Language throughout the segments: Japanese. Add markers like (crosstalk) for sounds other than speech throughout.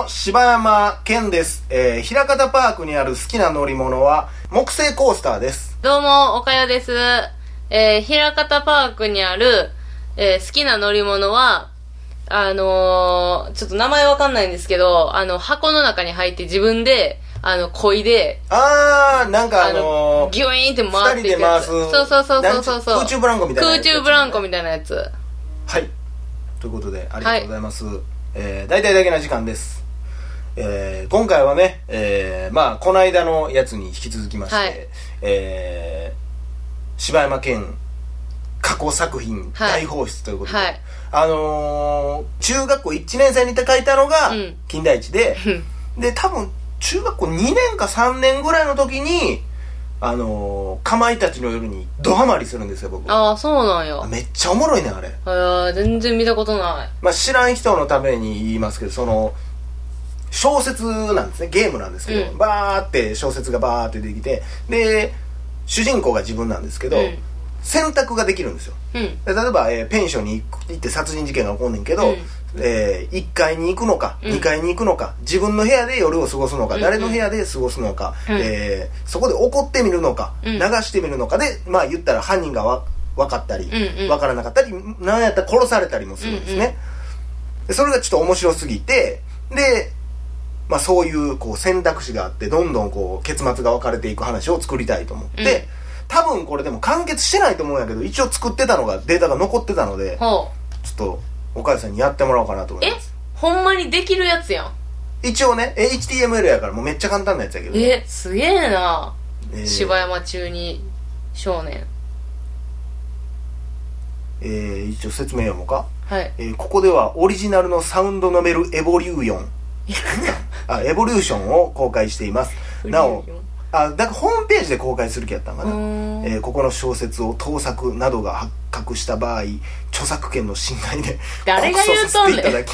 も、柴山健です。えー、平方パークにある好きな乗り物は、木製コースターです。どうも、おかよです。えー、平方パークにある、えー好きな乗り物は、あのーちょっと名前わかんないんですけど、あの、箱の中に入って自分で、あの、漕いで、あー、なんかあのー、ギュイーンって回っていくやつ。そうそうそうそうそう空中ブランコみたいなやつ空中ブランコみたいなやつ。はい。ということで、ありがとうございます。えー、大体だけな時間です。えー、今回はね、えー、まあ、この間のやつに引き続きまして、はいえー、柴山健過去作品はい大放出ということで、はいあのー、中学校1年生に書いたのがうん金田一で、で、多分、中学校2年か3年ぐらいの時に、あのー、かまいたちの夜にドハマりするんですよ、僕。ああ、そうなんや。めっちゃおもろいね、あれ。あー全然見たことない。まあ、知らん人のために言いますけど、その、小説なんですね、ゲームなんですけど、うん。バーって小説がバーって出てきて、で、主人公が自分なんですけど、うん。選択ができるんですよ。うん。で例えば、えーペンションに行って殺人事件が起こんねんけど、うん。え1階に行くのか、うん。2階に行くのか自分の部屋で夜を過ごすのか、うん誰の部屋で過ごすのか、うん。えーそこで怒ってみるのか、うん。流してみるのかでまあ言ったら犯人がわ分かったり、うんうん。分からなかったりなんやったら殺されたりもするんですね、うんうん。でそれがちょっと面白すぎてでまあ、そういうこう選択肢があってどんどんこう結末が分かれていく話を作りたいと思って、うん多分これでも完結してないと思うんやけど一応作ってたのがデータが残ってたので。ちょっと岡谷さんにやってもらおうかなと思いえますほんまにできるやつやん。一応ね HTML やからもうめっちゃ簡単なやつやけど、え、すげえな。えー柴山中に少年。えー一応説明読もうか、はい。えーここではオリジナルのサウンドノベルエボリューヨンあエボリューションを公開しています。なおあだからホームページで公開する気やったんかな、えーここの小説を盗作などが発覚した場合著作権の侵害で誰が言うとんねん。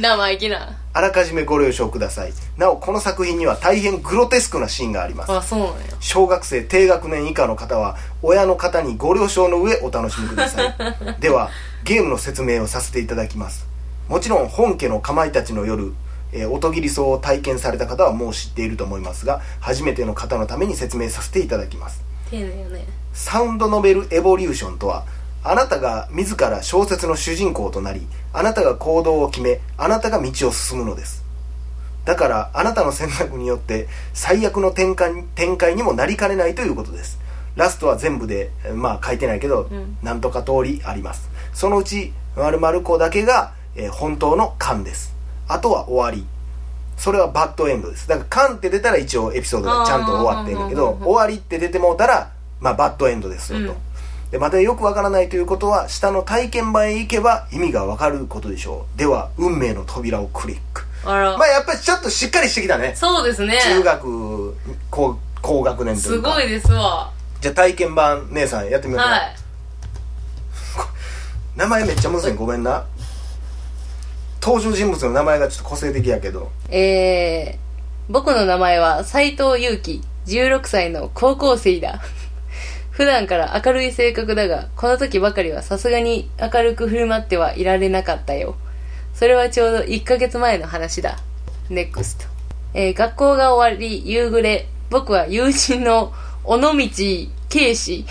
生意気な。あらかじめご了承ください。なおこの作品には大変グロテスクなシーンがあります。あ、そうなんや。小学生低学年以下の方は親の方にご了承の上お楽しみください。(laughs) ではゲームの説明をさせていただきます。もちろん本家のかまいたちの夜えー音切り層を体験された方はもう知っていると思いますが初めての方のために説明させていただきます。丁寧よね。サウンドノベルエボリューションとはあなたが自ら小説の主人公となりあなたが行動を決めあなたが道を進むのです。だからあなたの選択によって最悪の展開展開にもなりかねないということです。ラストは全部でえーまあ書いてないけど、ん。なんとか通りあります。そのうち〇〇個だけが、えー本当の勘ですあとは終わり。それはバッドエンドです。だから勘って出たら一応エピソードがちゃんと終わってるんだけど終わりって出てもうたらまあバッドエンドですよと、うん。でまたよくわからないということは下の体験版へ行けば意味がわかることでしょう。では運命の扉をクリック。あら。まあやっぱりちょっとしっかりしてきたね。そうですね。中学高高学年といすうか。ごいですわ。じゃあ体験版姉さんやってみようか、はい。(laughs) 名前めっちゃむずい。ごめんな登場人物の名前がちょっと個性的やけどえー、僕の名前は斉藤祐樹、16歳の高校生だ。(laughs) 普段から明るい性格だが、この時ばかりはさすがに明るく振る舞ってはいられなかったよ。それはちょうど1ヶ月前の話だ。NEXT。えー学校が終わり、夕暮れ、僕は友人の尾道慶氏、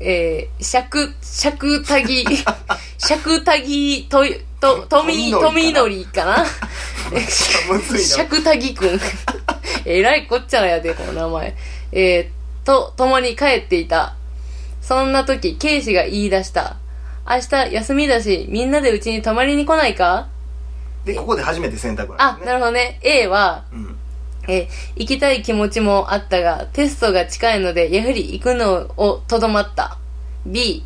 えー、尺、尺たぎ、(laughs) 尺たぎと、と、とみ、とみのりかな尺たぎくん。えらいこっちゃらやで、この名前。えー、と、共に帰っていた。そんな時、ケイシが言い出した。明日休みだし、みんなでうちに泊まりに来ないか？でここで初めて選択なあん、ですねなるほどね。A は、うんえー行きたい気持ちもあったが、テストが近いので、やはり行くのをとどまった。B、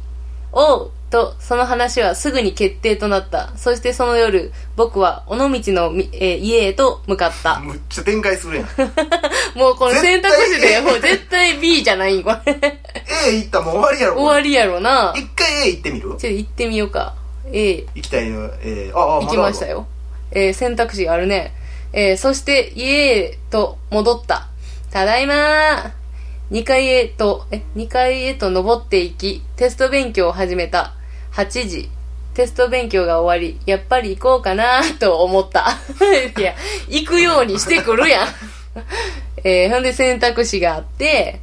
O と、その話はすぐに決定となった。そしてその夜、僕は尾道のみ、えー家へと向かった。(laughs) むっちゃ展開するやん (laughs) もうこの選択肢で、絶対 A もう絶対 B じゃないこれ。(laughs) A 行ったらもう終わりやろ終わりやろな。一回 A 行ってみる？ちょっと行ってみようか。A、行きたいの A ああ行きましたよよ。えー選択肢があるね。えーそして家へと戻った。ただいまー。2階へと、え、2階へと登っていき、テスト勉強を始めた。8時。テスト勉強が終わり、やっぱり行こうかなと思った。(laughs) いや、行くようにしてくるやん。(laughs) えー、ほんで選択肢があって、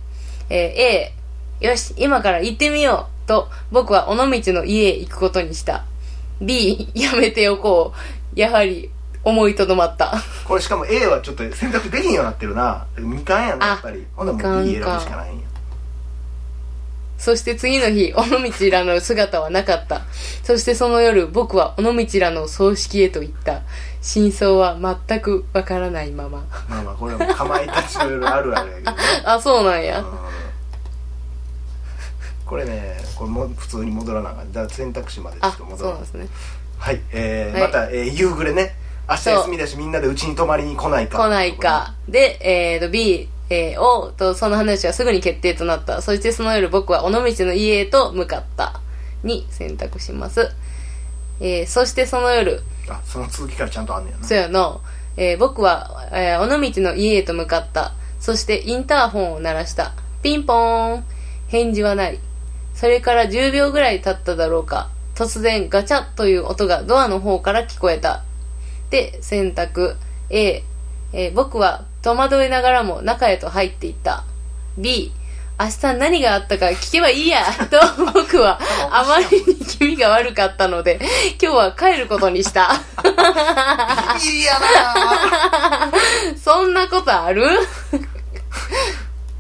えー A、よし、今から行ってみようと、僕は尾道の家へ行くことにした。B、やめておこう。やはり、思いとどまった。これしかも A はちょっと選択できんようになってるなみかんやなやっぱりほんならもう B 選ぶしかないんやそして次の日、尾道らの姿はなかった。そしてその夜、僕は尾道らの葬式へと行った。真相は全くわからないまま。まあまあこれはもうかまいたちの夜あるあるやけどね (laughs) あ、そうなんや。うんこれねこれもう普通に戻らなあかんだから選択肢までちょあっと、戻らなそうですね。はい、えーはいまた、えー夕暮れね明日休みだしみんなでうちに泊まりに来ないか来ないか。で、えーと、B、えー、O とその話はすぐに決定となった。そしてその夜僕は尾道の家へと向かった。に選択します。えー、そしてその夜、あその続きからちゃんとあんねやなそうやな。えー僕は、えー尾道の家へと向かった。そしてインターホンを鳴らした。ピンポーン。返事はない。それから10秒ぐらい経っただろうか。突然ガチャッという音がドアの方から聞こえた。で、選択。A、えー僕は戸惑いながらも中へと入っていった。B、明日何があったか聞けばいいや。(laughs) と僕はあまりに気味が悪かったので、今日は帰ることにした。ビビりやな。(laughs) そんなことある？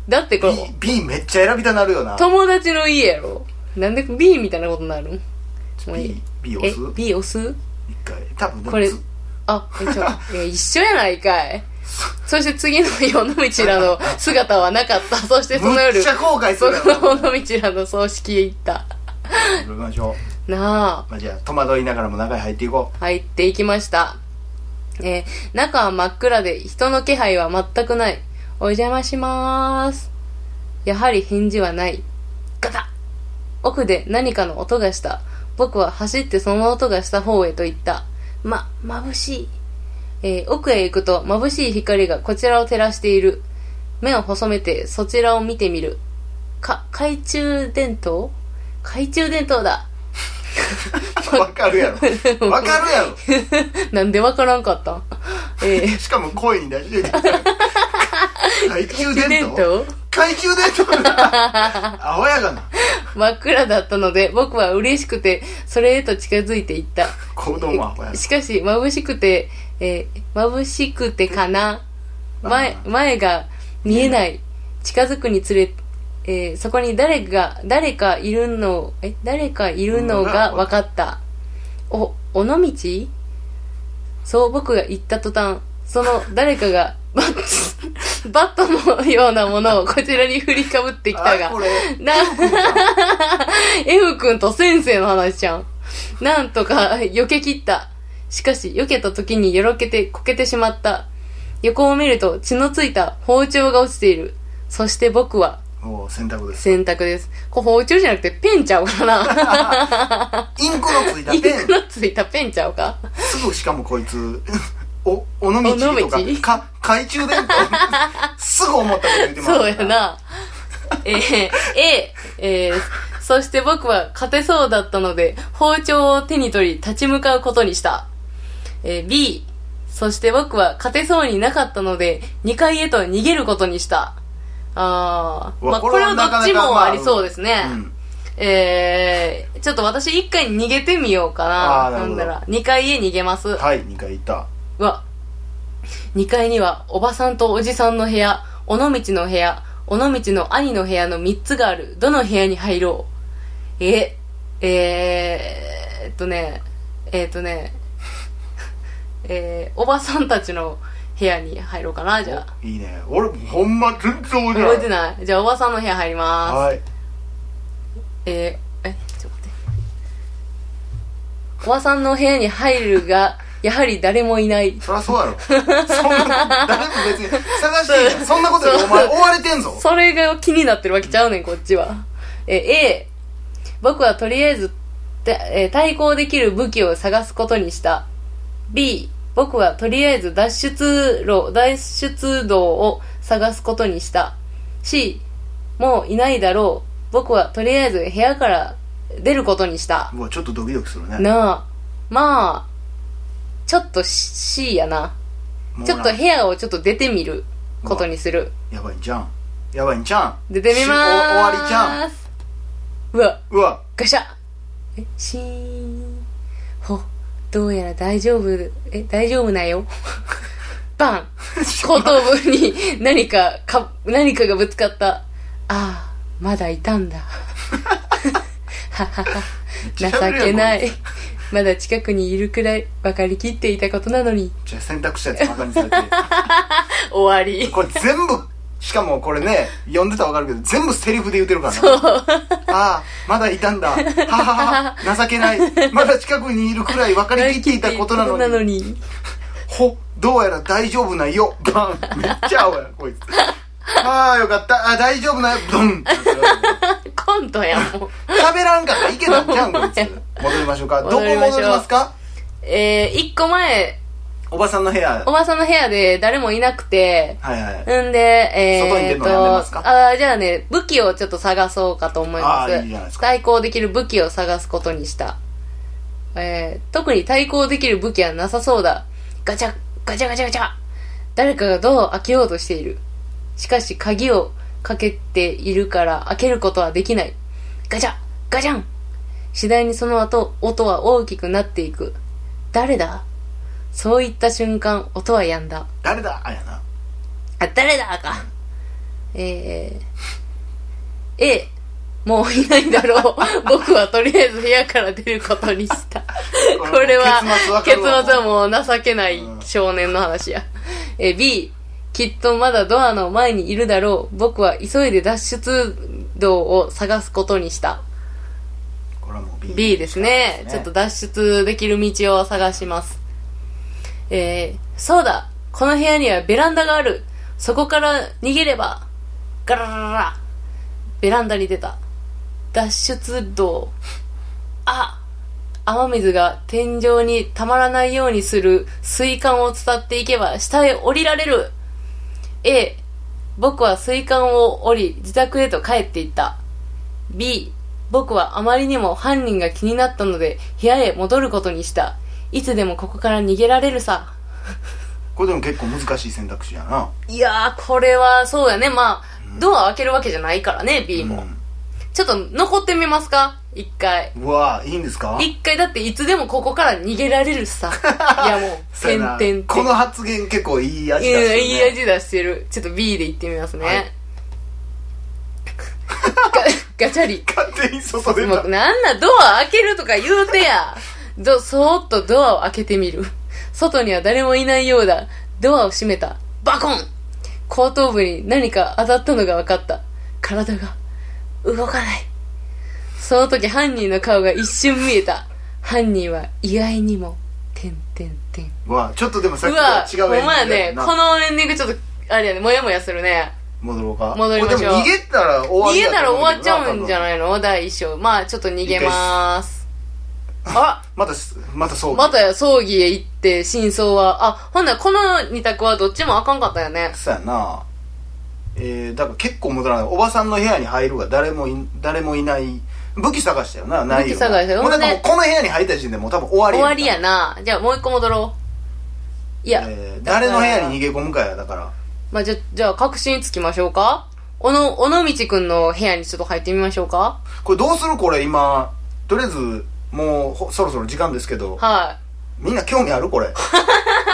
だってこれ、B, B めっちゃ選びたなるよな。友達の家やろ。なんで B みたいなことになるん？B, B え押す、B 押す？一回。多分これつ、あ、えちょ、いや、一緒やないかい。そして次の日、尾道らの姿はなかった。(laughs) そしてその夜、むっちゃ後悔すそるやろの尾道らの葬式へ行った？行きましょうなあ。まあ、じゃあ戸惑いながらも中へ入っていこ入っていきました。えー中は真っ暗で人の気配は全くない。お邪魔しまーす。やはり返事はない。ガタッ奥で何かの音がした。僕は走ってその音がした方へと行った。ま、眩しい。えー奥へ行くと眩しい光がこちらを照らしている。目を細めてそちらを見てみる。か、懐中電灯？懐中電灯だ。うわかるやろ。(laughs) わかるやろ。(laughs) なんでわからんかったん？えー。しかも声に出してる (laughs) 懐中電電灯？灯懐中電灯？アホやがな。真っ暗だったので僕は嬉しくてそれへと近づいていった。子供アホやな。しかし眩しくて、えー眩しくてかな。前前が見えない。近づくにつれ、えーそこに誰が誰かいるのえ誰かいるのが分かった。お尾道？そう僕が言った途端その (laughs) 誰かがバッ (laughs) バットのようなものをこちらに振りかぶってきたがあこれ。な、(laughs) F 君と先生の話じゃん。なんとか避け切った。しかし、避けた時によろけてこけてしまった。横を見ると血のついた包丁が落ちている。そして僕はもう選択です選択です。これ包丁じゃなくてペンちゃうかな (laughs) インクのついたインペンクのついたペンちゃうかすぐしかもこいつお尾道とかか懐中電灯すぐ思ったこと言ってますそうやな。えー、A、えー、そして僕は勝てそうだったので、包丁を手に取り立ち向かうことにした。えー、B、そして僕は勝てそうになかったので、2階へと逃げることにした。あー、まあ、これはどっちもありそうですね。うんえー、ちょっと私1回逃げてみようかな。なんだら、2階へ逃げます。はい2回行ったうわ。2階には、おばさんとおじさんの部屋、尾道の部屋、尾道の兄の部屋の3つがある。どの部屋に入ろうえ、えー、えっとね、えっとね、えー、おばさんたちの部屋に入ろうかな、じゃあ。いいね俺ほんま全然覚えてない覚えてないじゃあ、おばさんの部屋入ります。はいえー、え、ちょっと待って。おばさんの部屋に入るが、やはり誰もいない。そりゃそうやろそんな誰も別に探してんそんなことよりお前追われてんぞそれが気になってるわけちゃうねん、こっちは。え、A、僕はとりあえず、てえー対抗できる武器を探すことにした。B、僕はとりあえず脱出路、脱出道を探すことにした。C、もういないだろう。僕はとりあえず部屋から出ることにした。うわちょっとドキドキするねなあ。まあ、ちょっと C やな。ちょっと部屋をちょっと出てみることにする。やばいんじゃんやばいんじゃん出てみまーす。終わりじゃん。うわ、うわガシャえ、シーン。ほ、どうやら大丈夫、え、大丈夫なよ？バン後頭部に何か、か、何かがぶつかった。ああ、まだいたんだ。ははは。情けない。まだ近くにいるくらい分かりきっていたことなのに。じゃあ選択したやつバカにされて (laughs) 終わり。これ全部しかもこれね読んでたらわかるけど全部セリフで言うてるからな。ああまだいたんだ。ははは情けない。まだ近くにいるくらい分かりきっていたことなのに。に。ほどうやら大丈夫なよ。バン。めっちゃ青やこいつ。ああよかった。あ大丈夫なよ。ドン。(laughs) コントやもう。喋らんかったらいけたんじゃんこいつ。(laughs) 戻りましょう。か。どこ戻りますか？えー、一個前、おばさんの部屋おばさんの部屋で誰もいなくて、はいはいんで、えー、すか？と、あーじゃあね、武器をちょっと探そうかと思います。いいすか対抗できる武器を探すことにした。えー、特に対抗できる武器はなさそうだ。ガチャ、ガチャガチャガチャ。誰かがドアを開けようとしている。しかし鍵をかけているから開けることはできない。ガチャ、ガチャン。次第にその後、音は大きくなっていく。誰だ？そういった瞬間、音は止んだ。誰だ？あやなあ、誰だか。えー、A、もういないんだろう。(laughs) 僕はとりあえず部屋から出ることにした。(laughs) これは、結末はもう情けない少年の話や。えー、B、きっとまだドアの前にいるだろう。僕は急いで脱出道を探すことにした。これはもう B, B ですね。ちょっと脱出できる道を探します。えー、そうだ。この部屋にはベランダがある。そこから逃げればガララララベランダに出た。脱出道。あ雨水が天井にたまらないようにする。水管を伝っていけば下へ降りられる。A 僕は水管を降り自宅へと帰っていった。B 僕はあまりにも犯人が気になったので部屋へ戻ることにした。いつでもここから逃げられるさ。これでも結構難しい選択肢やな。いやーこれはそうやね。まあドア開けるわけじゃないからね B も、ちょっと残ってみますか？一回。うんうわいいんですか？一回だっていつでもここから逃げられるさ。(laughs) いやもう点々この発言結構いい味い出してる、ね、やいい味出してる。ちょっと B でいってみますね、はい。ガ (laughs) ガチャリ。(laughs) 勝手に外出たもうなんだドア開けるとか言うてやどそーっとドアを開けてみる。外には誰もいないようだ。ドアを閉めた。バコン。後頭部に何か当たったのが分かった。体が動かない。その時犯人の顔が一瞬見えた。犯人は意外にもてんてんてんうわちょっとでもさっうきとはわ違うほんまやね。な。このエンディングちょっとあれやね。もやもやするね。戻ろうか。戻りましょう。逃げたら終わ逃りやげたら終わっちゃうんじゃいない。の第一章。まあちょっと逃げまーすあまたまたそうまた葬儀へ行って真相はあほんならこの二択はどっちもあかんかったよね。そうやな。えー、だから結構戻らないおばさんの部屋に入るが誰もい誰もいない。武器探したよなないよな。武器探したよ。もうだからほんでもうこの部屋に入った時点でもう多分終わり終わりやな。じゃあもう一個戻ろう。いや、えー誰の部屋に逃げ込むかやだから。まあ、じゃじゃあ確信つきましょうか？小野尾道くんの部屋にちょっと入ってみましょうか？これどうする？これ今とりあえずもうほそろそろ時間ですけどはみんな興味あるこれ？(laughs)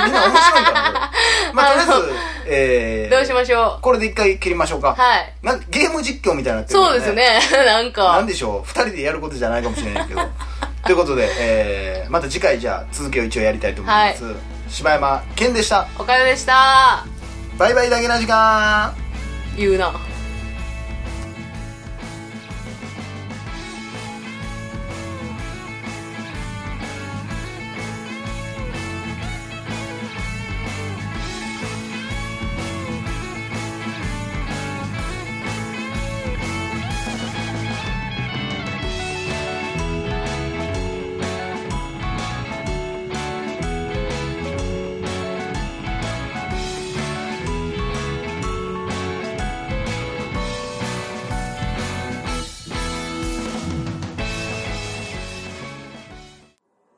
みんな面白いんかなまあとりあえずえいどうー、しましょこれで一回切りましょうか。うはい。なんゲーム実況みたいになってるよそうですね。(laughs) なんか。なんでしょう？二人でやることじゃないかもしれないけど。(laughs) ということで、えー、また次回じゃあ続きを一応やりたいと思います、柴山健でした。おかよでした。バイバイだけな時間。言うな